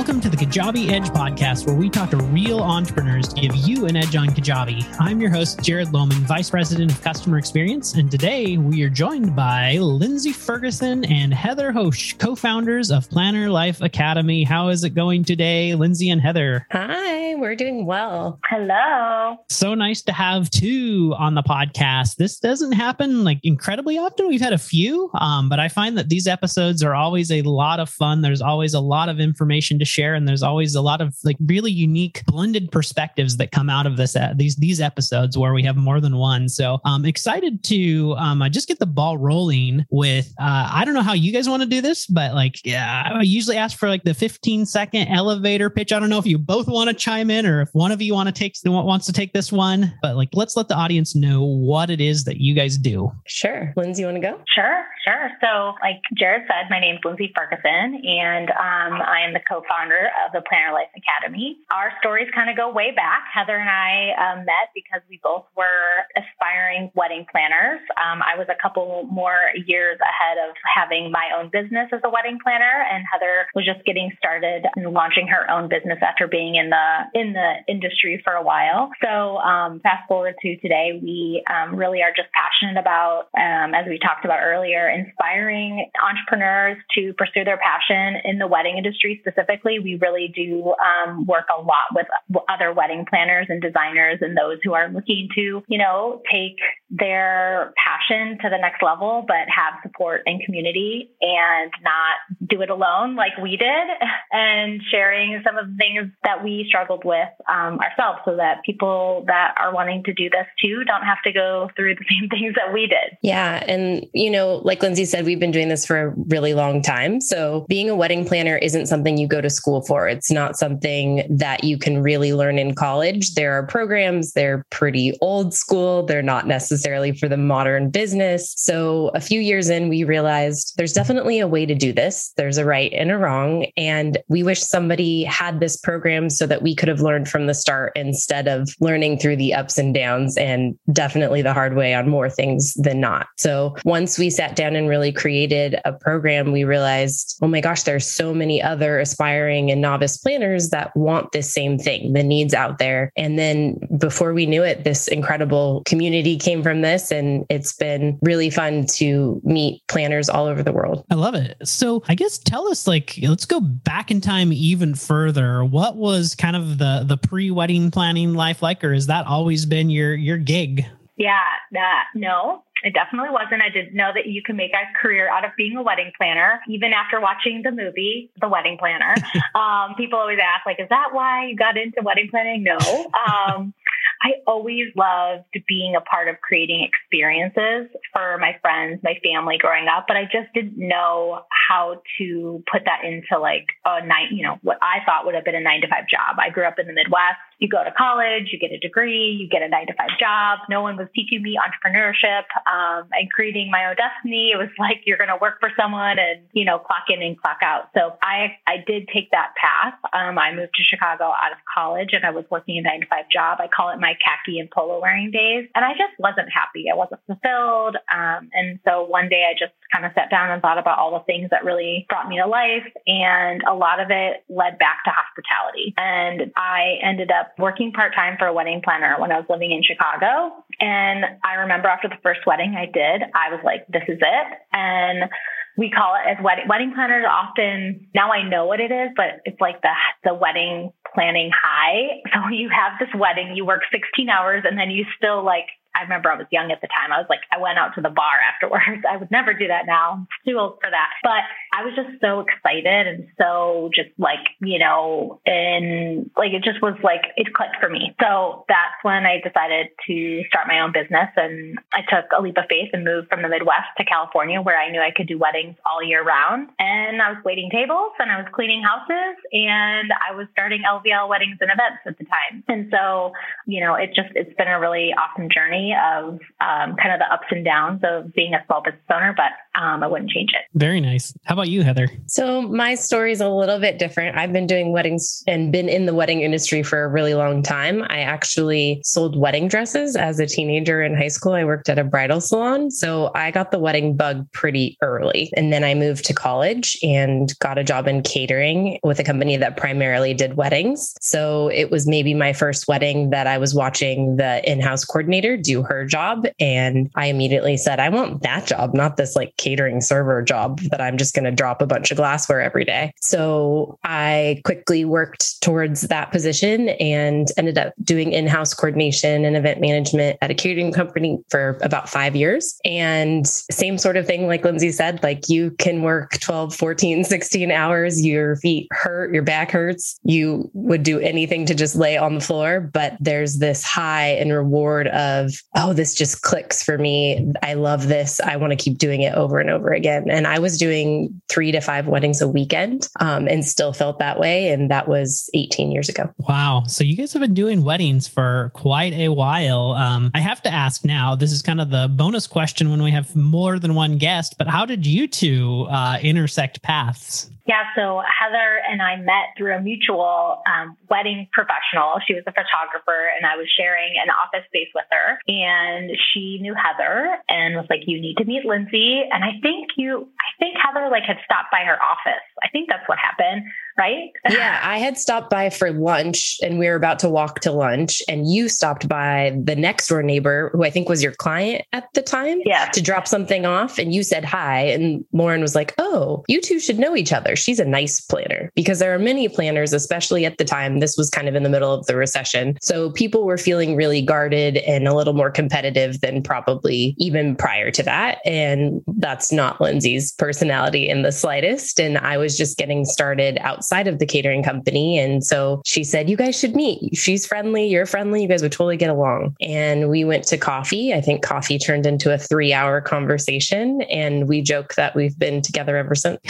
everyone, and welcome to the Kajabi Edge podcast, where we talk to real entrepreneurs to give you an edge on Kajabi. I'm your host, Jared Lohman, Vice President of Customer Experience, and today we are joined by Lindsay Ferguson and Heather Hosch, co founders of Planner Life Academy. How is it going today, Lindsay and Heather? Hi, we're doing well. Hello. So nice to have two on the podcast. This doesn't happen like incredibly often. We've had a few, um, but I find that these episodes are always a lot of fun. There's always a lot of information to share, and there's always a lot of like really unique blended perspectives that come out of this uh, these these episodes where we have more than one. So I'm excited to um, just get the ball rolling with. Uh, I don't know how you guys want to do this, but like yeah, I usually ask for like the 15 second elevator pitch. I don't know if you both want to chime in or if one of you want to take wants to take this one, but like let's let the audience know what it is that you guys do. Sure, Lindsay, you want to go? Sure, sure. So like Jared said, my name is Lindsay Ferguson, and um, I am the co-founder of the Planner Life Academy. Our stories kind of go way back. Heather and I um, met because we both were aspiring wedding planners. Um, I was a couple more years ahead of having my own business as a wedding planner, and Heather was just getting started and launching her own business after being in the in the industry for a while. So um, fast forward to today, we um, really are just passionate about, um, as we talked about earlier, inspiring entrepreneurs to pursue their passion in the wedding industry specifically. We really do um, work a lot with other wedding planners and designers and those who are looking to, you know, take their passion to the next level, but have support and community and not do it alone like we did and sharing some of the things that we struggled with um, ourselves so that people that are wanting to do this too don't have to go through the same things that we did. Yeah. And, you know, like Lindsay said, we've been doing this for a really long time. So being a wedding planner isn't something you go to school for. It's not something that you can really learn in college. There are programs, they're pretty old school, they're not necessarily for the modern business. So a few years in, we realized there's definitely a way to do this. There's a right and a wrong. And we wish somebody had this program so that we could have learned from the start instead of learning through the ups and downs and definitely the hard way on more things than not. So once we sat down and really created a program, we realized, oh my gosh, there's so many other aspiring and novice planners that want this same thing, the needs out there. And then before we knew it, this incredible community came from this. And it's been really fun to meet planners all over the world. I love it. So I guess tell us like, let's go back in time even further. What was kind of the, the pre-wedding planning life like, or has that always been your, your gig? Yeah, uh, no, it definitely wasn't. I didn't know that you can make a career out of being a wedding planner. Even after watching the movie, The Wedding Planner, um, people always ask, like, is that why you got into wedding planning? No. Um, I always loved being a part of creating experiences for my friends, my family growing up, but I just didn't know how to put that into like a night, you know, what I thought would have been a nine to five job. I grew up in the Midwest you go to college, you get a degree, you get a nine to five job. No one was teaching me entrepreneurship um, and creating my own destiny. It was like you're going to work for someone and you know clock in and clock out. So I I did take that path. Um, I moved to Chicago out of college and I was working a nine to five job. I call it my khaki and polo wearing days, and I just wasn't happy. I wasn't fulfilled. Um, and so one day I just kind of sat down and thought about all the things that really brought me to life, and a lot of it led back to hospitality. And I ended up working part time for a wedding planner when I was living in Chicago. And I remember after the first wedding I did, I was like, this is it. And we call it as wedding wedding planners often now I know what it is, but it's like the the wedding planning high. So you have this wedding, you work 16 hours and then you still like I remember I was young at the time. I was like, I went out to the bar afterwards. I would never do that now. I'm too old for that. But I was just so excited and so just like, you know, and like it just was like, it clicked for me. So that's when I decided to start my own business. And I took a leap of faith and moved from the Midwest to California where I knew I could do weddings all year round. And I was waiting tables and I was cleaning houses and I was starting LVL weddings and events at the time. And so, you know, it just, it's been a really awesome journey of um, kind of the ups and downs of being a small business owner. But um, I wouldn't change it. Very nice. How about you, Heather? So my story is a little bit different. I've been doing weddings and been in the wedding industry for a really long time. I actually sold wedding dresses as a teenager in high school. I worked at a bridal salon. So I got the wedding bug pretty early. And then I moved to college and got a job in catering with a company that primarily did weddings. So it was maybe my first wedding that I was watching the in house coordinator do her job. And I immediately said, I want that job, not this like catering server job that I'm just going to drop a bunch of glassware every day. So I quickly worked towards that position and ended up doing in house coordination and event management at a catering company for about five years. And same sort of thing, like Lindsay said, like you can work 12, 14, 16 hours, your feet hurt, your back hurts. You would do anything to just lay on the floor. But there's this high and reward of, oh, this just clicks for me. I love this. I want to keep doing it over and over again. And I was doing three to five weddings a weekend um, and still felt that way. And that was 18 years ago. Wow. So you guys have been doing weddings for quite a while. Um, I have to ask now, this is kind of the bonus question when we have more than one guest, but how did you two uh, intersect paths? Yeah, so Heather and I met through a mutual um, wedding professional. She was a photographer, and I was sharing an office space with her. And she knew Heather and was like, "You need to meet Lindsay." And I think you, I think Heather like had stopped by her office. I think that's what happened right? yeah, I had stopped by for lunch and we were about to walk to lunch, and you stopped by the next door neighbor, who I think was your client at the time, yeah. to drop something off. And you said hi. And Lauren was like, Oh, you two should know each other. She's a nice planner because there are many planners, especially at the time. This was kind of in the middle of the recession. So people were feeling really guarded and a little more competitive than probably even prior to that. And that's not Lindsay's personality in the slightest. And I was just getting started outside outside of the catering company. And so she said, You guys should meet. She's friendly. You're friendly. You guys would totally get along. And we went to coffee. I think coffee turned into a three hour conversation. And we joke that we've been together ever since.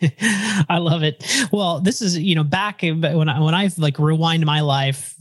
I love it. Well, this is, you know, back when I, when I like rewind my life,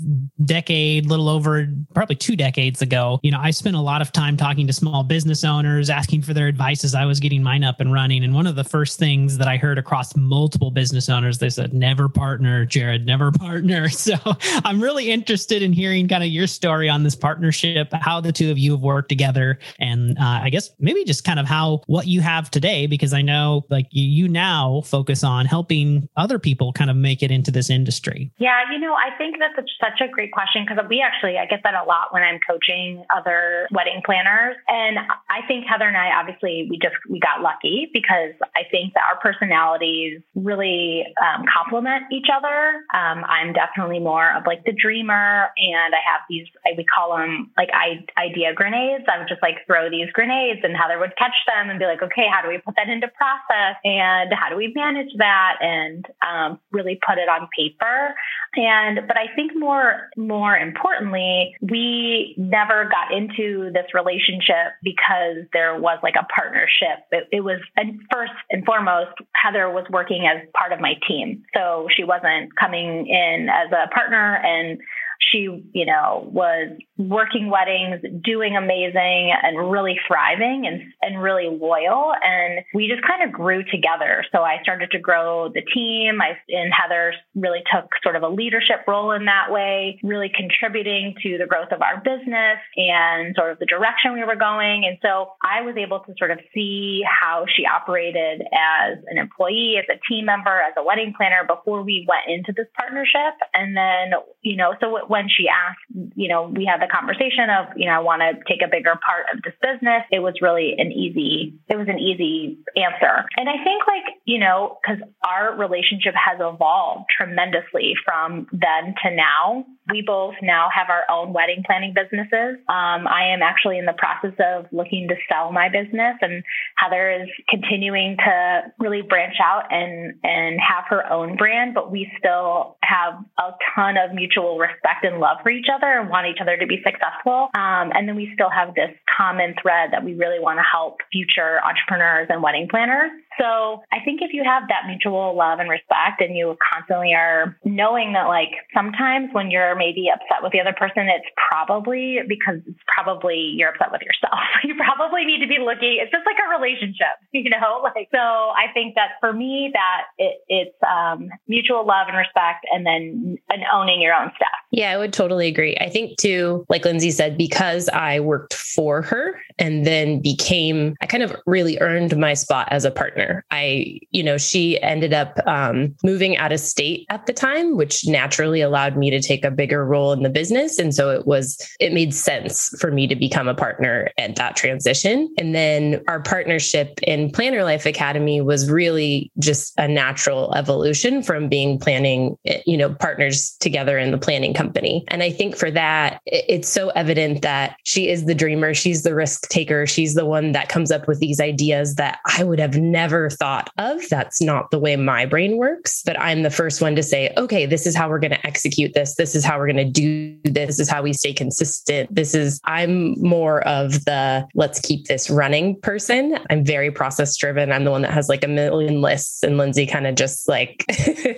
decade, little over probably two decades ago, you know, I spent a lot of time talking to small business owners, asking for their advice as I was getting mine up and running. And one of the first things that I heard across multiple business owners, they said, never partner, Jared, never partner. So I'm really interested in hearing kind of your story on this partnership, how the two of you have worked together, and uh, I guess maybe just kind of how what you have today, because I know like you, you now focus on helping other people kind of make it into this industry. Yeah, you know, I think that's such a great question because we actually, I get that a lot when I'm coaching other wedding planners. And I think Heather and I, obviously, we just, we got lucky because I think that our personalities really um, complement each other. Um, I'm definitely more of like the dreamer, and I have these, I, we call them like idea grenades. I would just like throw these grenades, and Heather would catch them and be like, okay, how do we put that into process? And how do we manage that? And um, really put it on paper. And, but I think more, more importantly, we never got into this relationship because there was like a partnership. It, it was, and first and foremost, Heather was working as part of my team. So she wasn't coming in as a partner and she, you know, was working weddings, doing amazing and really thriving and, and really loyal. And we just kind of grew together. So I started to grow the team. I, and Heather really took sort of a leadership role in that way, really contributing to the growth of our business and sort of the direction we were going. And so I was able to sort of see how she operated as an employee, as a team member, as a wedding planner before we went into this partnership. And then, you know, so when she asked, you know, we had the conversation of, you know, I want to take a bigger part of this business, it was really an easy, it was an easy answer. And I think like, you know, because our relationship has evolved tremendously from then to now. We both now have our own wedding planning businesses. Um, I am actually in the process of looking to sell my business, and Heather is continuing to really branch out and and have her own brand. But we still have a ton of mutual respect and love for each other and want each other to be successful. Um, and then we still have this common thread that we really want to help future entrepreneurs and wedding planners. So I think if you have that mutual love and respect and you constantly are knowing that like sometimes when you're maybe upset with the other person, it's probably because it's probably you're upset with yourself. you probably need to be looking, it's just like a relationship, you know? Like, so I think that for me, that it, it's um, mutual love and respect and then and owning your own stuff. Yeah, I would totally agree. I think too, like Lindsay said, because I worked for her and then became, I kind of really earned my spot as a partner. I, you know, she ended up um, moving out of state at the time, which naturally allowed me to take a bigger role in the business. And so it was, it made sense for me to become a partner at that transition. And then our partnership in Planner Life Academy was really just a natural evolution from being planning, you know, partners together in the planning company. And I think for that, it's so evident that she is the dreamer, she's the risk taker, she's the one that comes up with these ideas that I would have never thought of. That's not the way my brain works. But I'm the first one to say, okay, this is how we're going to execute this. This is how we're going to do this. This is how we stay consistent. This is, I'm more of the let's keep this running person. I'm very process driven. I'm the one that has like a million lists, and Lindsay kind of just like,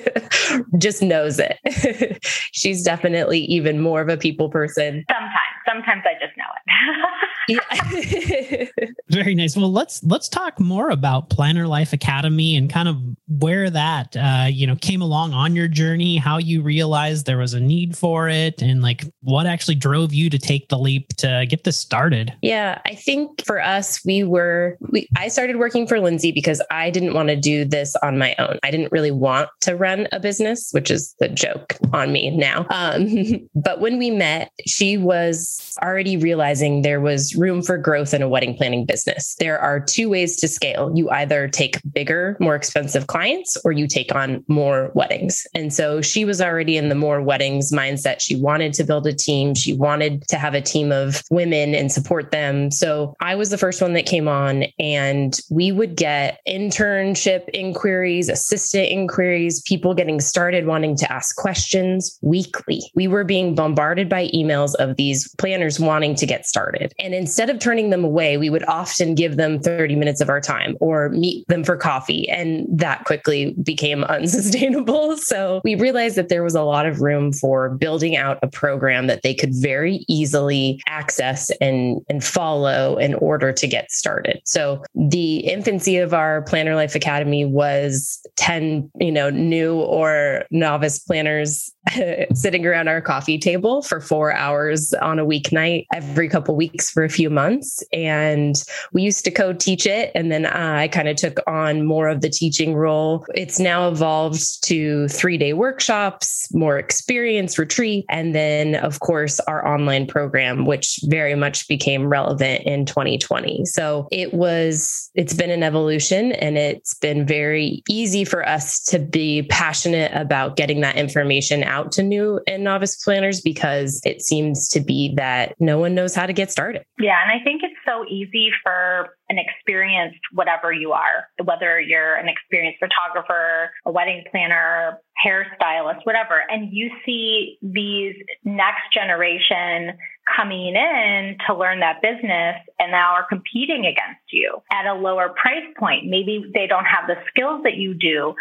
just knows it. She's definitely even more of a people person. Sometimes, sometimes I just know it. Very nice. Well, let's let's talk more about Planner Life Academy and kind of where that uh, you know came along on your journey, how you realized there was a need for it, and like what actually drove you to take the leap to get this started. Yeah, I think for us, we were we I started working for Lindsay because I didn't want to do this on my own. I didn't really want to run a business, which is the joke on me now. Um, but when we met, she was already realizing there was room for growth in a wedding planning business. There are two ways to scale. You either take bigger, more expensive clients or you take on more weddings. And so she was already in the more weddings mindset. She wanted to build a team. She wanted to have a team of women and support them. So I was the first one that came on and we would get internship inquiries, assistant inquiries, people getting started wanting to ask questions weekly. We were being bombarded by emails of these planners wanting to get started. And instead of turning them away, we would often give them 30 minutes of our time or meet them for coffee. And that quickly became unsustainable. So we realized that there was a lot of room for building out a program that they could very easily access and, and follow in order to get started. So the infancy of our Planner Life Academy was 10, you know, new or novice planners sitting around our coffee table for four hours on a weeknight every couple weeks for a few months. And we used to co teach it. And then uh, I kind of took on more of the teaching role. It's now evolved to three day workshops, more experience retreat. And then, of course, our online program, which very much became relevant in 2020. So it was, it's been an evolution and it's been very easy for us to be passionate about getting that information out to new and novice planners because it seems to be that no one knows how to get started. Yeah. And I think it's so easy for an experienced whatever you are, whether you're an experienced photographer, a wedding planner, hairstylist, whatever, and you see these next generation coming in to learn that business and now are competing against you at a lower price point. Maybe they don't have the skills that you do,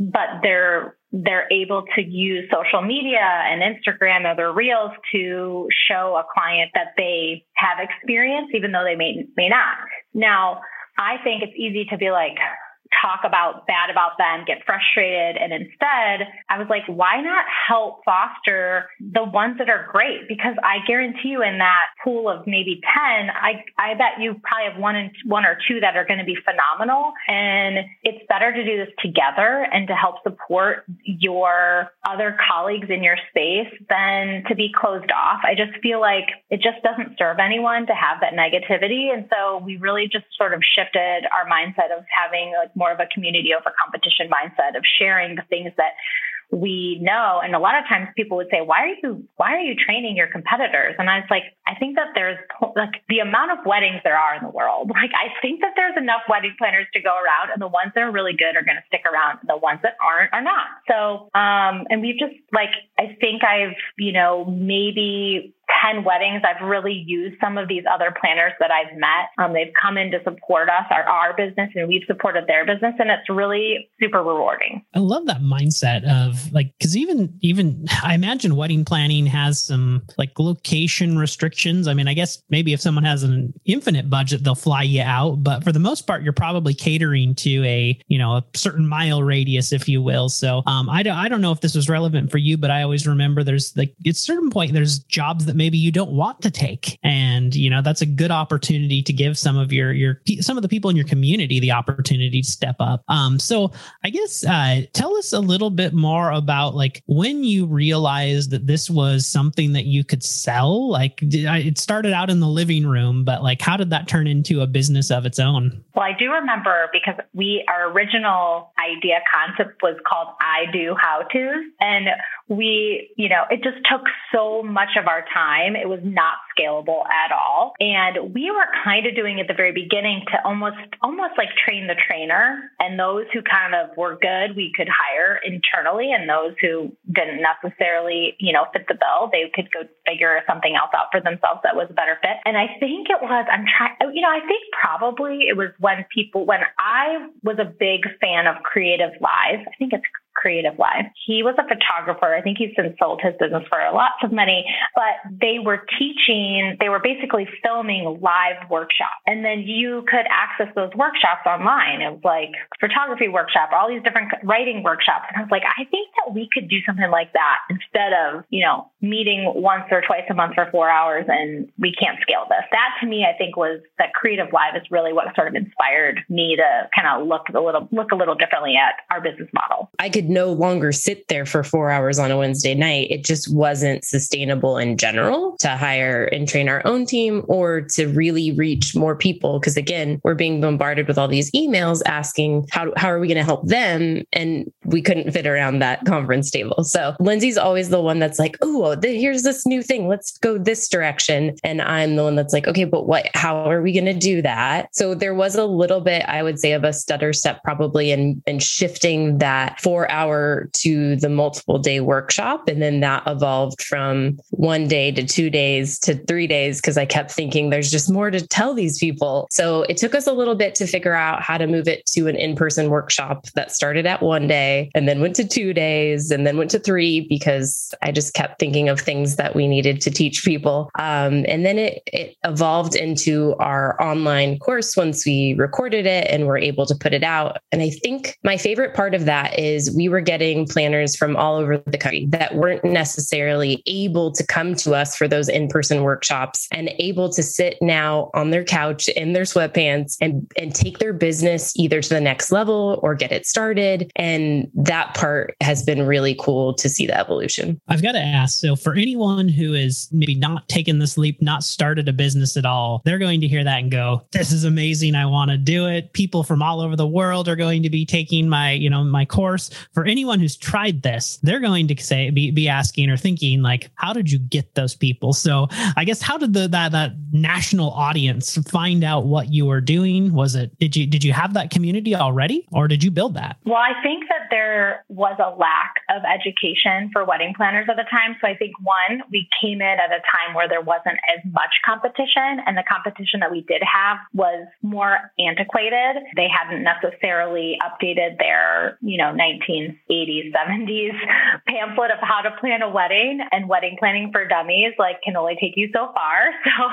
but they're they're able to use social media and Instagram or their reels to show a client that they have experience, even though they may may not. Now, I think it's easy to be like, talk about bad about them, get frustrated. And instead, I was like, why not help foster the ones that are great? Because I guarantee you in that pool of maybe 10, I, I bet you probably have one and one or two that are going to be phenomenal. And it's better to do this together and to help support your other colleagues in your space than to be closed off. I just feel like it just doesn't serve anyone to have that negativity. And so we really just sort of shifted our mindset of having like more of a community over competition mindset of sharing the things that we know. And a lot of times people would say, why are you, why are you training your competitors? And I was like, I think that there's like the amount of weddings there are in the world. Like I think that there's enough wedding planners to go around and the ones that are really good are going to stick around. And The ones that aren't are not. So, um, and we've just like, I think I've, you know, maybe 10 weddings, I've really used some of these other planners that I've met. Um, they've come in to support us, our, our business, and we've supported their business. And it's really super rewarding. I love that mindset of like, cause even, even I imagine wedding planning has some like location restrictions. I mean, I guess maybe if someone has an infinite budget, they'll fly you out. But for the most part, you're probably catering to a, you know, a certain mile radius, if you will. So um, I, don't, I don't know if this was relevant for you, but I always remember there's like, at a certain point, there's jobs that maybe you don't want to take. And you know that's a good opportunity to give some of your your some of the people in your community the opportunity to step up. Um so i guess uh tell us a little bit more about like when you realized that this was something that you could sell. Like did, it started out in the living room but like how did that turn into a business of its own? Well i do remember because we our original idea concept was called i do how to's. And we you know it just took so much of our time time. It was not scalable at all. And we were kind of doing at the very beginning to almost almost like train the trainer. And those who kind of were good, we could hire internally. And those who didn't necessarily, you know, fit the bill, they could go figure something else out for themselves that was a better fit. And I think it was, I'm trying, you know, I think probably it was when people, when I was a big fan of Creative Live, I think it's Creative Live. He was a photographer. I think he's since sold his business for lots of money, but they were teaching, they were basically filming live workshops. And then you could access those workshops online. It was like photography workshop, all these different writing workshops. And I was like, I think that we could do something like that instead of, you know, meeting once or twice a month for four hours and we can't scale this. That to me, I think was that Creative Live is really what sort of inspired me to kind of look a little, look a little differently at our business model. I could no longer sit there for four hours on a Wednesday night. It just wasn't sustainable in general to hire and train our own team or to really reach more people. Because again, we're being bombarded with all these emails asking how, how are we going to help them? And we couldn't fit around that conference table. So Lindsay's always the one that's like, oh, here's this new thing. Let's go this direction. And I'm the one that's like, okay, but what, how are we going to do that? So there was a little bit, I would say, of a stutter step probably in, in shifting that four hour to the multiple day workshop. And then that evolved from one day to two days to three days because I kept thinking there's just more to tell these people. So it took us a little bit to figure out how to move it to an in person workshop that started at one day and then went to two days and then went to three because I just kept thinking of things that we needed to teach people. Um, and then it, it evolved into our online course once we recorded it and were able to put it out. And I think my favorite part of that is we were getting planners from all over the country that weren't necessarily able to come to us for those in person workshops and able to sit now on their couch in their sweatpants and, and take their business either to the next level or get it started. And that part has been really cool to see the evolution. I've got to ask so, for anyone who is maybe not taking this leap, not started a business at all, they're going to hear that and go, This is amazing. I want to do it. People from all over the world are going to be taking my, you know, my course. For for anyone who's tried this, they're going to say be, be asking or thinking like, how did you get those people? So I guess how did the that that national audience find out what you were doing? Was it did you did you have that community already, or did you build that? Well, I think that there was a lack of education for wedding planners at the time. So I think one, we came in at a time where there wasn't as much competition, and the competition that we did have was more antiquated. They hadn't necessarily updated their, you know, 19 80s, 70s pamphlet of how to plan a wedding and wedding planning for dummies like can only take you so far. So,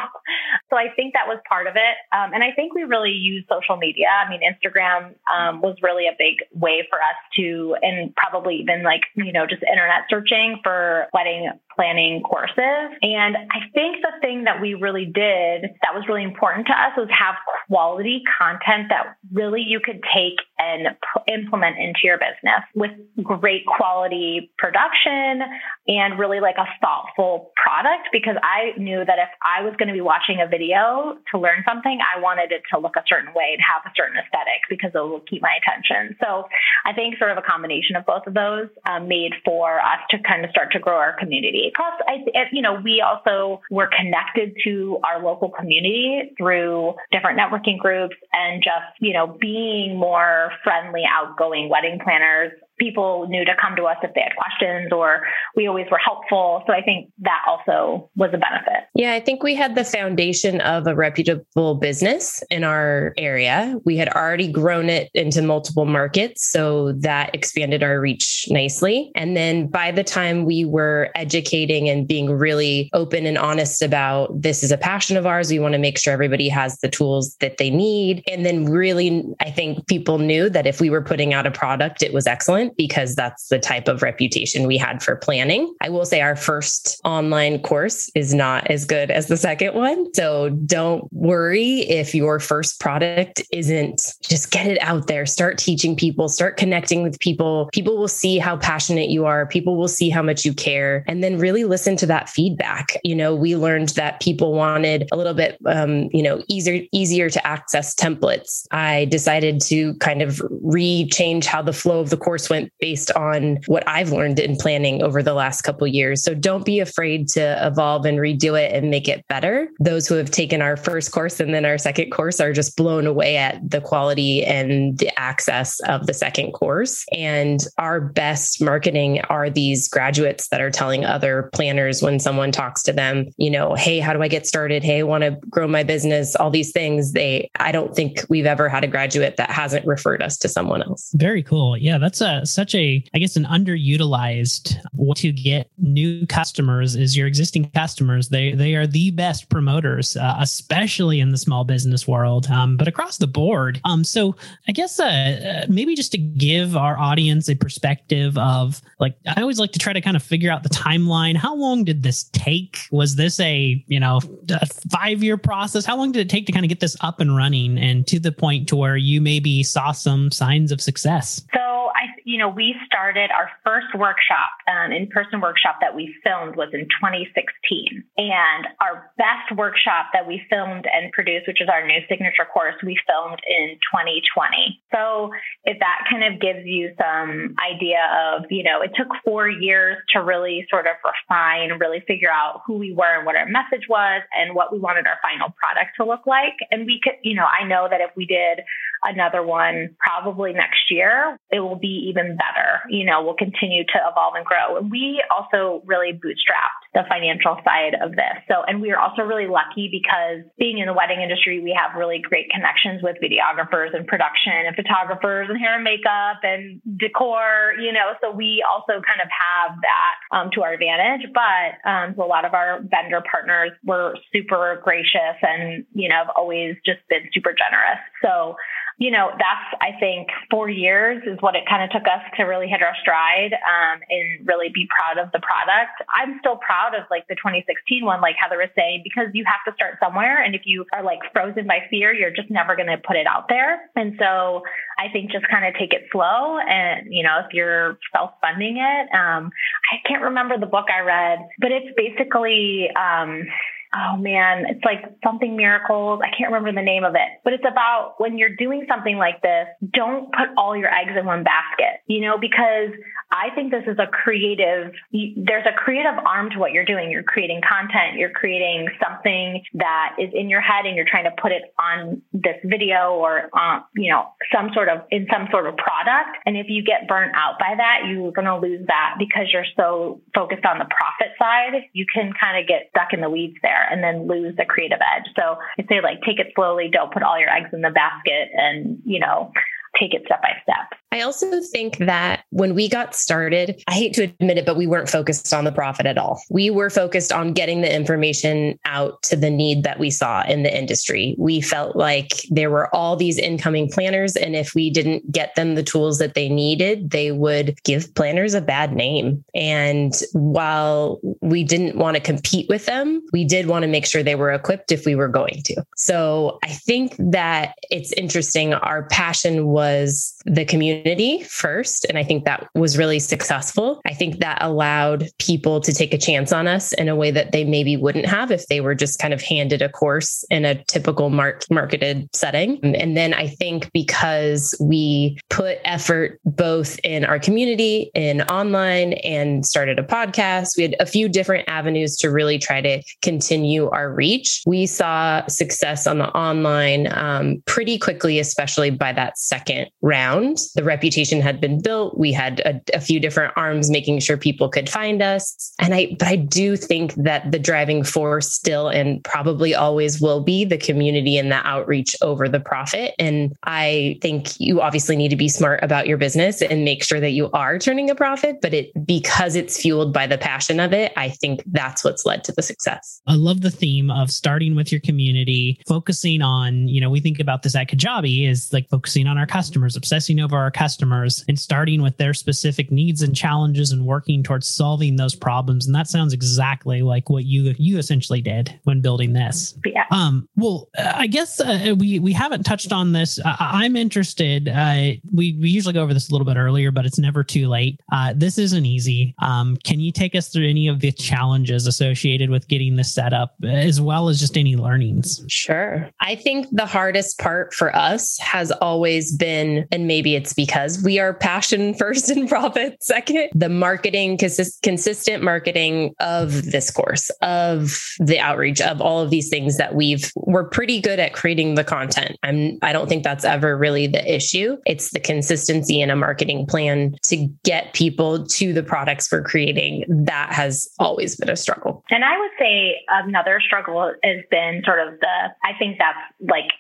so I think that was part of it. Um, and I think we really use social media. I mean, Instagram um, was really a big way for us to, and probably even like, you know, just internet searching for wedding planning courses. And I think the thing that we really did that was really important to us was have quality content that really you could take and p- implement into your business with great quality production and really like a thoughtful product because I knew that if I was going to be watching a video to learn something, I wanted it to look a certain way and have a certain aesthetic because it will keep my attention. So I think sort of a combination of both of those um, made for us to kind of start to grow our community. Plus, I, you know, we also were connected to our local community through different networking groups and just, you know, being more friendly, outgoing wedding planners people knew to come to us if they had questions or we always were helpful. So I think that also was a benefit. Yeah, I think we had the foundation of a reputable business in our area. We had already grown it into multiple markets. So that expanded our reach nicely. And then by the time we were educating and being really open and honest about this is a passion of ours, we want to make sure everybody has the tools that they need. And then really, I think people knew that if we were putting out a product, it was excellent because that's the type of reputation we had for planning. I will say our first online course is not as good as the second one. So don't worry if your first product isn't just get it out there, start teaching people, start connecting with people. People will see how passionate you are, people will see how much you care, and then really listen to that feedback. You know, we learned that people wanted a little bit, um, you know, easier, easier to access templates. I decided to kind of re-change how the flow of the course went based on what I've learned in planning over the last couple years. So don't be afraid to evolve and redo it and make it better. Those who have taken our first course and then our second course are just blown away at the quality and the access of the second course. And our best marketing are these graduates that are telling other planners when someone talks to them, you know, hey, how do I get started? Hey, I want to grow my business, all these things. They I don't think we've ever had a graduate that hasn't referred us to someone else. Very cool. Yeah, that's a such a, I guess, an underutilized way to get new customers is your existing customers. They they are the best promoters, uh, especially in the small business world, um, but across the board. Um, so I guess uh, uh, maybe just to give our audience a perspective of like, I always like to try to kind of figure out the timeline. How long did this take? Was this a you know a five year process? How long did it take to kind of get this up and running and to the point to where you maybe saw some signs of success? So I, you know, we started our first workshop, um, in-person workshop that we filmed was in 2016, and our best workshop that we filmed and produced, which is our new signature course, we filmed in 2020. So if that kind of gives you some idea of, you know, it took four years to really sort of refine, really figure out who we were and what our message was, and what we wanted our final product to look like. And we could, you know, I know that if we did another one probably next year, it will be even better. You know, we'll continue to evolve and grow. And we also really bootstrapped the financial side of this. So, and we are also really lucky because being in the wedding industry, we have really great connections with videographers and production and photographers and hair and makeup and decor, you know, so we also kind of have that um, to our advantage. But um, so a lot of our vendor partners were super gracious and, you know, have always just been super generous. So, you know, that's, I think, four years is what it kind of took us to really hit our stride um, and really be proud of the product. I'm still proud of like the 2016 one, like Heather was saying, because you have to start somewhere. And if you are like frozen by fear, you're just never going to put it out there. And so I think just kind of take it slow. And, you know, if you're self funding it, um, I can't remember the book I read, but it's basically, um, oh man, it's like something miracles. I can't remember the name of it, but it's about when you're doing something like this, don't put all your eggs in one basket, you know, because I think this is a creative, there's a creative arm to what you're doing. You're creating content, you're creating something that is in your head and you're trying to put it on this video or, um, you know, some sort of, in some sort of product. And if you get burnt out by that, you're going to lose that because you're so focused on the profit side. You can kind of get stuck in the weeds there and then lose the creative edge. So I say like take it slowly, don't put all your eggs in the basket and, you know, take it step by step. I also think that when we got started, I hate to admit it, but we weren't focused on the profit at all. We were focused on getting the information out to the need that we saw in the industry. We felt like there were all these incoming planners, and if we didn't get them the tools that they needed, they would give planners a bad name. And while we didn't want to compete with them, we did want to make sure they were equipped if we were going to. So I think that it's interesting. Our passion was was the community first. And I think that was really successful. I think that allowed people to take a chance on us in a way that they maybe wouldn't have if they were just kind of handed a course in a typical mark- marketed setting. And then I think because we put effort both in our community, in online, and started a podcast, we had a few different avenues to really try to continue our reach. We saw success on the online um, pretty quickly, especially by that second round. The reputation had been built. We had a, a few different arms making sure people could find us. And I, but I do think that the driving force still and probably always will be the community and the outreach over the profit. And I think you obviously need to be smart about your business and make sure that you are turning a profit, but it because it's fueled by the passion of it, I think that's what's led to the success. I love the theme of starting with your community, focusing on, you know, we think about this at Kajabi is like focusing on our customers, obsessing over our customers and starting with their specific needs and challenges and working towards solving those problems. And that sounds exactly like what you you essentially did when building this. Yeah. Um, well, I guess uh, we we haven't touched on this. I, am interested. Uh, we we usually go over this a little bit earlier, but it's never too late. Uh, this isn't easy. Um, can you take us through any of the challenges associated with getting this set up, as well as just any learnings? Sure. I think the hardest part for us has always been, and maybe it's because we are passion first and profit second, the marketing, consist- consistent marketing of this course, of the outreach, of all of these things that we've, we're pretty good at creating the content. I'm, I don't think that's ever really the issue. It's the consistency in a marketing plan to get people to the products we're creating. That has always been a struggle. And I would say another struggle has been sort of the, I think that's like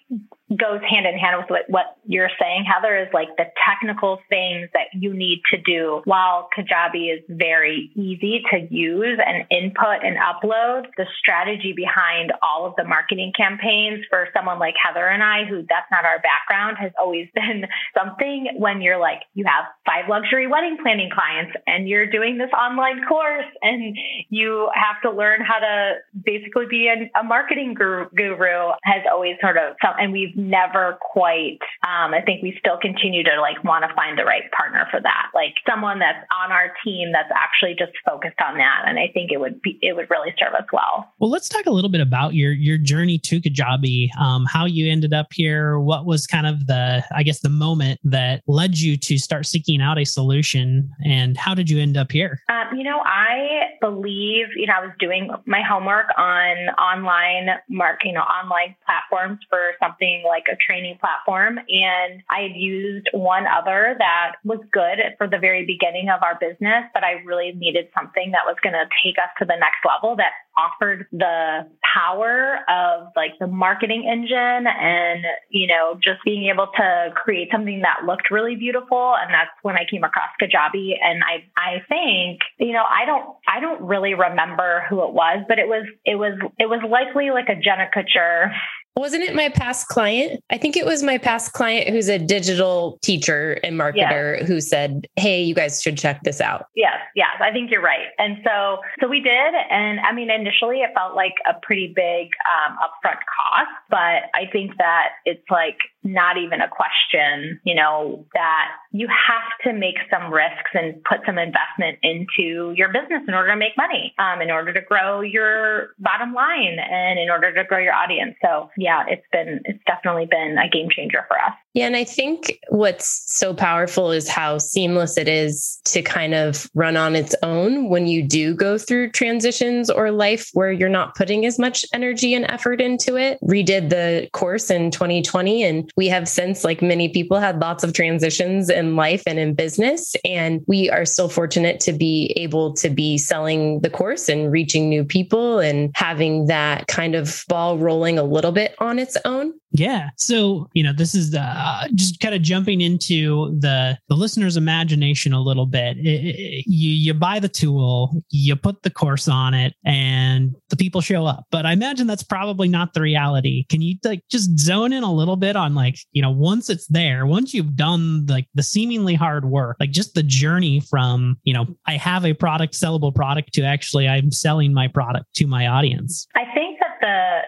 goes hand in hand with what, what you're saying, Heather, is like the technical things that you need to do. While Kajabi is very easy to use and input and upload, the strategy behind all of the marketing campaigns for someone like Heather and I, who that's not our background, has always been something when you're like, you have five luxury wedding planning clients and you're doing this online course and you have to learn how to basically be a, a marketing guru, has always sort of, and we've never quite, um, I think we still continue to like want to find the right partner for that. Like someone that's on our team that's actually just focused on that. And I think it would be, it would really serve us well. Well, let's talk a little bit about your, your journey to Kajabi, um, how you ended up here. What was kind of the, I guess, the moment that led you to start seeking out a solution and how did you end up here? Um, you know, I believe, you know, I was doing my homework on online mark, you know, online platforms for something like a training platform. And I had used one other that was good for the very beginning of our business, but I really needed something that was going to take us to the next level that offered the power of like the marketing engine and, you know, just being able to create something that looked really beautiful. And that's when I came across Kajabi. And I, I think, you know, I don't, I don't really remember who it was, but it was, it was, it was likely like a Jenna Kutcher wasn't it my past client? I think it was my past client who's a digital teacher and marketer yes. who said, "Hey, you guys should check this out." Yes, yes, I think you're right. And so, so we did. And I mean, initially, it felt like a pretty big um, upfront cost, but I think that it's like not even a question, you know, that you have to make some risks and put some investment into your business in order to make money, um, in order to grow your bottom line and in order to grow your audience. So yeah, it's been, it's definitely been a game changer for us. Yeah. And I think what's so powerful is how seamless it is to kind of run on its own when you do go through transitions or life where you're not putting as much energy and effort into it. Redid the course in 2020, and we have since, like many people, had lots of transitions in life and in business. And we are still fortunate to be able to be selling the course and reaching new people and having that kind of ball rolling a little bit on its own. Yeah. So, you know, this is uh, just kind of jumping into the the listener's imagination a little bit. It, it, you you buy the tool, you put the course on it, and the people show up. But I imagine that's probably not the reality. Can you like just zone in a little bit on like, you know, once it's there, once you've done like the seemingly hard work, like just the journey from, you know, I have a product, sellable product to actually I'm selling my product to my audience? I think that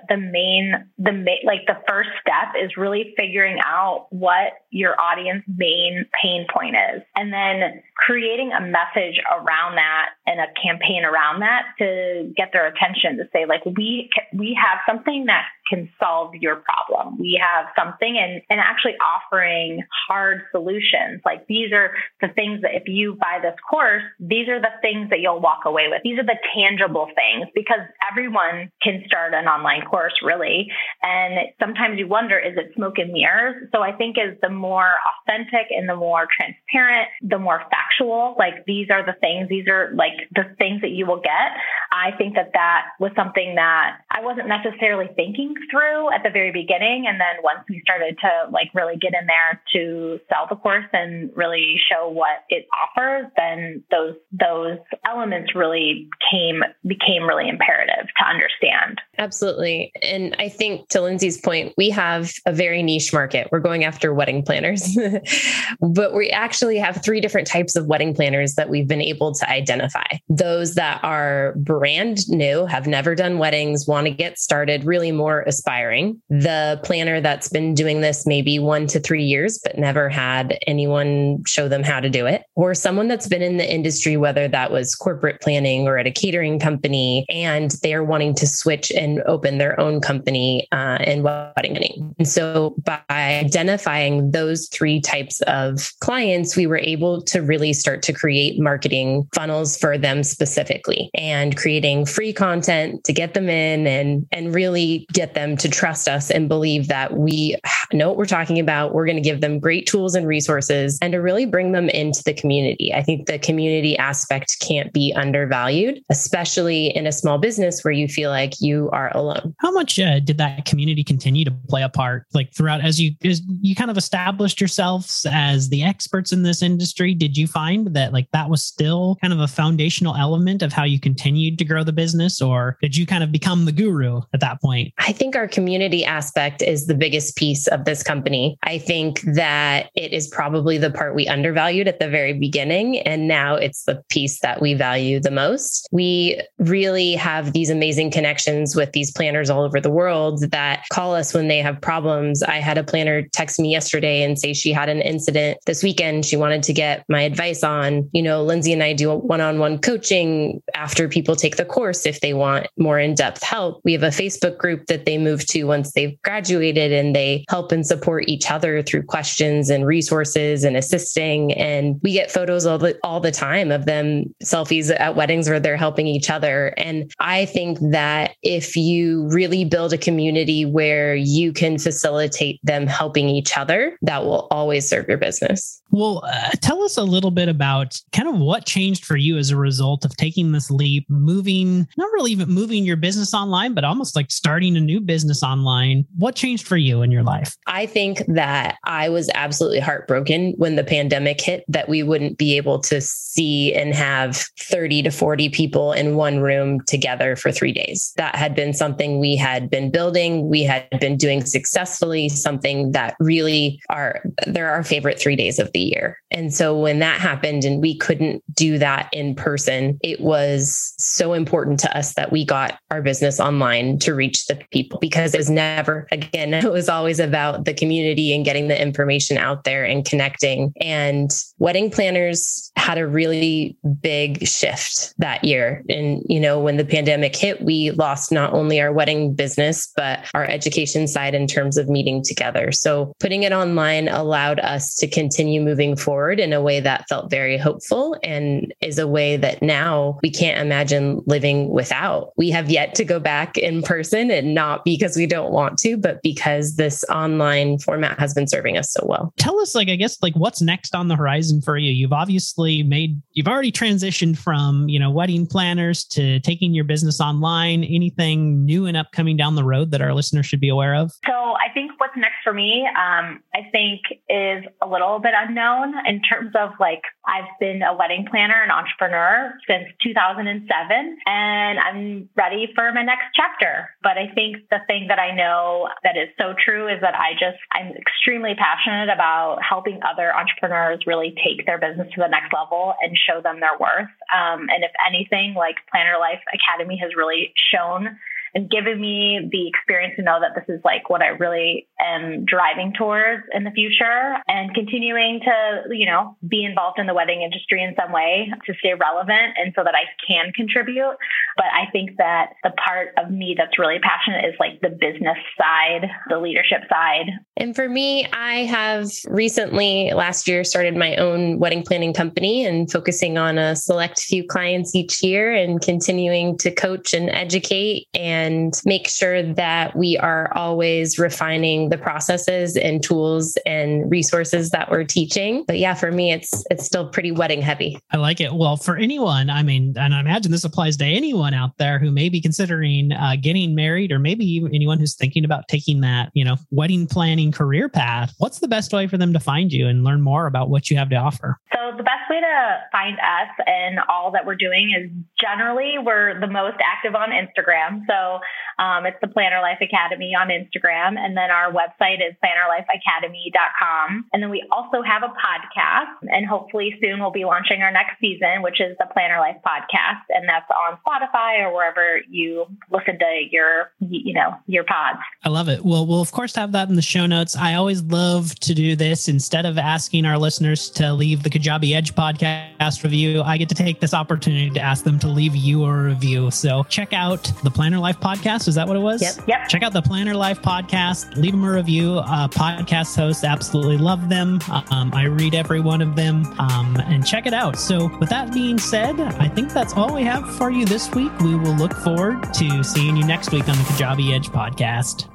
the main, the main, like the first step is really figuring out what your audience main pain point is. And then creating a message around that and a campaign around that to get their attention to say like we we have something that can solve your problem. We have something and and actually offering hard solutions. Like these are the things that if you buy this course, these are the things that you'll walk away with. These are the tangible things because everyone can start an online course really. And sometimes you wonder is it smoke and mirrors? So I think is the more authentic and the more transparent, the more factual like these are the things, these are like the things that you will get. I think that that was something that I wasn't necessarily thinking through at the very beginning. And then once we started to like really get in there to sell the course and really show what it offers, then those, those elements really came, became really imperative to understand. Absolutely. And I think to Lindsay's point, we have a very niche market. We're going after wedding planners, but we actually have three different types of wedding planners that we've been able to identify. Those that are brand new, have never done weddings, want to get started, really more aspiring. The planner that's been doing this maybe one to three years, but never had anyone show them how to do it. Or someone that's been in the industry, whether that was corporate planning or at a catering company, and they're wanting to switch and open their own company uh, in wedding planning. And so by identifying those three types of clients, we were able to really start to create marketing funnels for them specifically and creating free content to get them in and, and really get them to trust us and believe that we know what we're talking about. We're going to give them great tools and resources and to really bring them into the community. I think the community aspect can't be undervalued, especially in a small business where you feel like you are alone. How much uh, did that community continue to play a part like throughout as you as you kind of established yourselves as the experts in this industry? Did you find that like that was still kind of a foundational element of how you continued to grow the business or did you kind of become the guru at that point? I think our community aspect is the biggest piece of this company. I think that it is probably the part we undervalued at the very beginning and now it's the piece that we value the most. We really have these amazing connections with these planners all over the world that call us when they have problems. I had a planner text me yesterday and say she had an incident this weekend. She wanted to get my advice on, you know, Lindsay and I do one on one coaching after people take the course if they want more in depth help. We have a Facebook group that they move to once they've graduated and they help and support each other through questions and resources and assisting. And we get photos all the, all the time of them selfies at weddings where they're helping each other. And I think that if you really build a community where you can facilitate them helping each other, that will always serve your business. Well, uh, tell us a little bit about kind of what changed for you as a result of taking this leap, moving, not really even moving your business online, but almost like starting a new business online. What changed for you in your life? I think that I was absolutely heartbroken when the pandemic hit that we wouldn't be able to see and have 30 to 40 people in one room together for three days. That had been something we had been building, we had been doing successfully, something that really are, they're our favorite three days of the year. And so when that happened and we couldn't do that in person, it was so important to us that we got our business online to reach the people because it was never, again, it was always about the community and getting the information out there and connecting. And wedding planners had a really big shift that year. And, you know, when the pandemic hit, we lost not only our wedding business, but our education side in terms of meeting together. So putting it online allowed us to continue moving forward in a way that felt very hopeful and is a way that now we can't imagine living without. We have yet to go back in person and not because we don't want to, but because this online format has been serving us so well. Tell us, like, I guess, like what's next on the horizon for you? You've obviously made, you've already transitioned from, you know, wedding planners to taking your business online. Anything new and upcoming down the road that our listeners should be aware of? So I think what's next for me, um, I think is a little bit unknown in terms of like I've been a wedding planner and entrepreneur since 2007 and I'm ready for my next chapter. But I think the thing that I know that is so true is that I just, I'm extremely passionate about helping other entrepreneurs really take their business to the next level and show them their worth. Um, and if anything, like Planner Life Academy has really shown and given me the experience to know that this is like what I really am driving towards in the future and continuing to, you know, be involved in the wedding industry in some way to stay relevant and so that I can contribute. But I think that the part of me that's really passionate is like the business side, the leadership side. And for me, I have recently last year started my own wedding planning company and focusing on a select few clients each year and continuing to coach and educate and make sure that we are always refining the processes and tools and resources that we're teaching. But yeah, for me, it's it's still pretty wedding heavy. I like it. Well, for anyone, I mean, and I imagine this applies to anyone out there who may be considering uh, getting married, or maybe anyone who's thinking about taking that, you know, wedding planning career path. What's the best way for them to find you and learn more about what you have to offer? So the best way to find us and all that we're doing is generally we're the most active on Instagram. So um, it's the Planner Life Academy on Instagram. And then our website is plannerlifeacademy.com. And then we also have a podcast and hopefully soon we'll be launching our next season, which is the Planner Life podcast. And that's on Spotify or wherever you listen to your, you know, your pods. I love it. Well, we'll of course have that in the show notes. I always love to do this instead of asking our listeners to leave the Kajabi Edge podcast review. I get to take this opportunity to ask them to leave you a review. So check out the Planner Life podcast is that what it was? Yep. Yep. Check out the Planner Life podcast. Leave them a review. Uh, podcast hosts absolutely love them. Um, I read every one of them um, and check it out. So, with that being said, I think that's all we have for you this week. We will look forward to seeing you next week on the Kajabi Edge podcast.